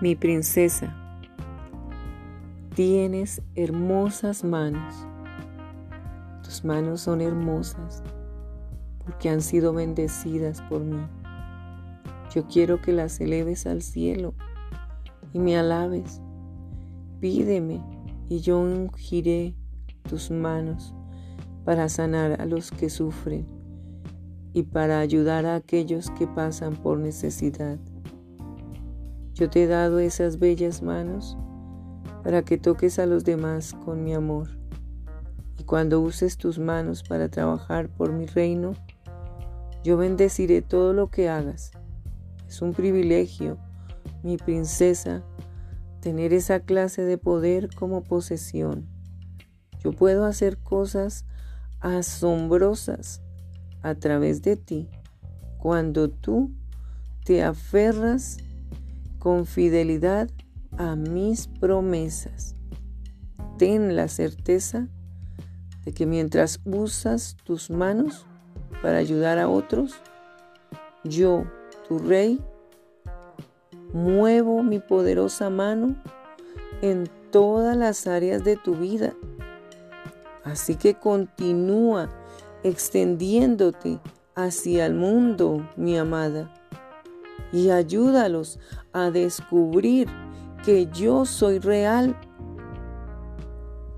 Mi princesa, tienes hermosas manos. Tus manos son hermosas porque han sido bendecidas por mí. Yo quiero que las eleves al cielo y me alabes. Pídeme y yo ungiré tus manos para sanar a los que sufren y para ayudar a aquellos que pasan por necesidad. Yo te he dado esas bellas manos para que toques a los demás con mi amor. Y cuando uses tus manos para trabajar por mi reino, yo bendeciré todo lo que hagas. Es un privilegio, mi princesa, tener esa clase de poder como posesión. Yo puedo hacer cosas asombrosas a través de ti cuando tú te aferras con fidelidad a mis promesas. Ten la certeza de que mientras usas tus manos para ayudar a otros, yo, tu rey, muevo mi poderosa mano en todas las áreas de tu vida. Así que continúa extendiéndote hacia el mundo, mi amada, y ayúdalos a descubrir que yo soy real.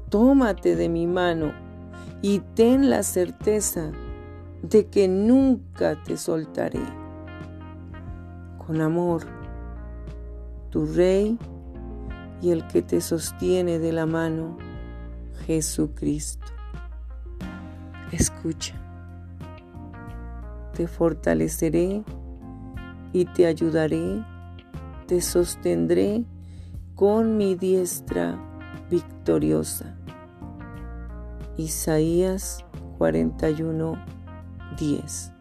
Tómate de mi mano y ten la certeza de que nunca te soltaré. Con amor, tu Rey y el que te sostiene de la mano, Jesucristo. Escucha, te fortaleceré y te ayudaré, te sostendré con mi diestra victoriosa. Isaías 41, 10.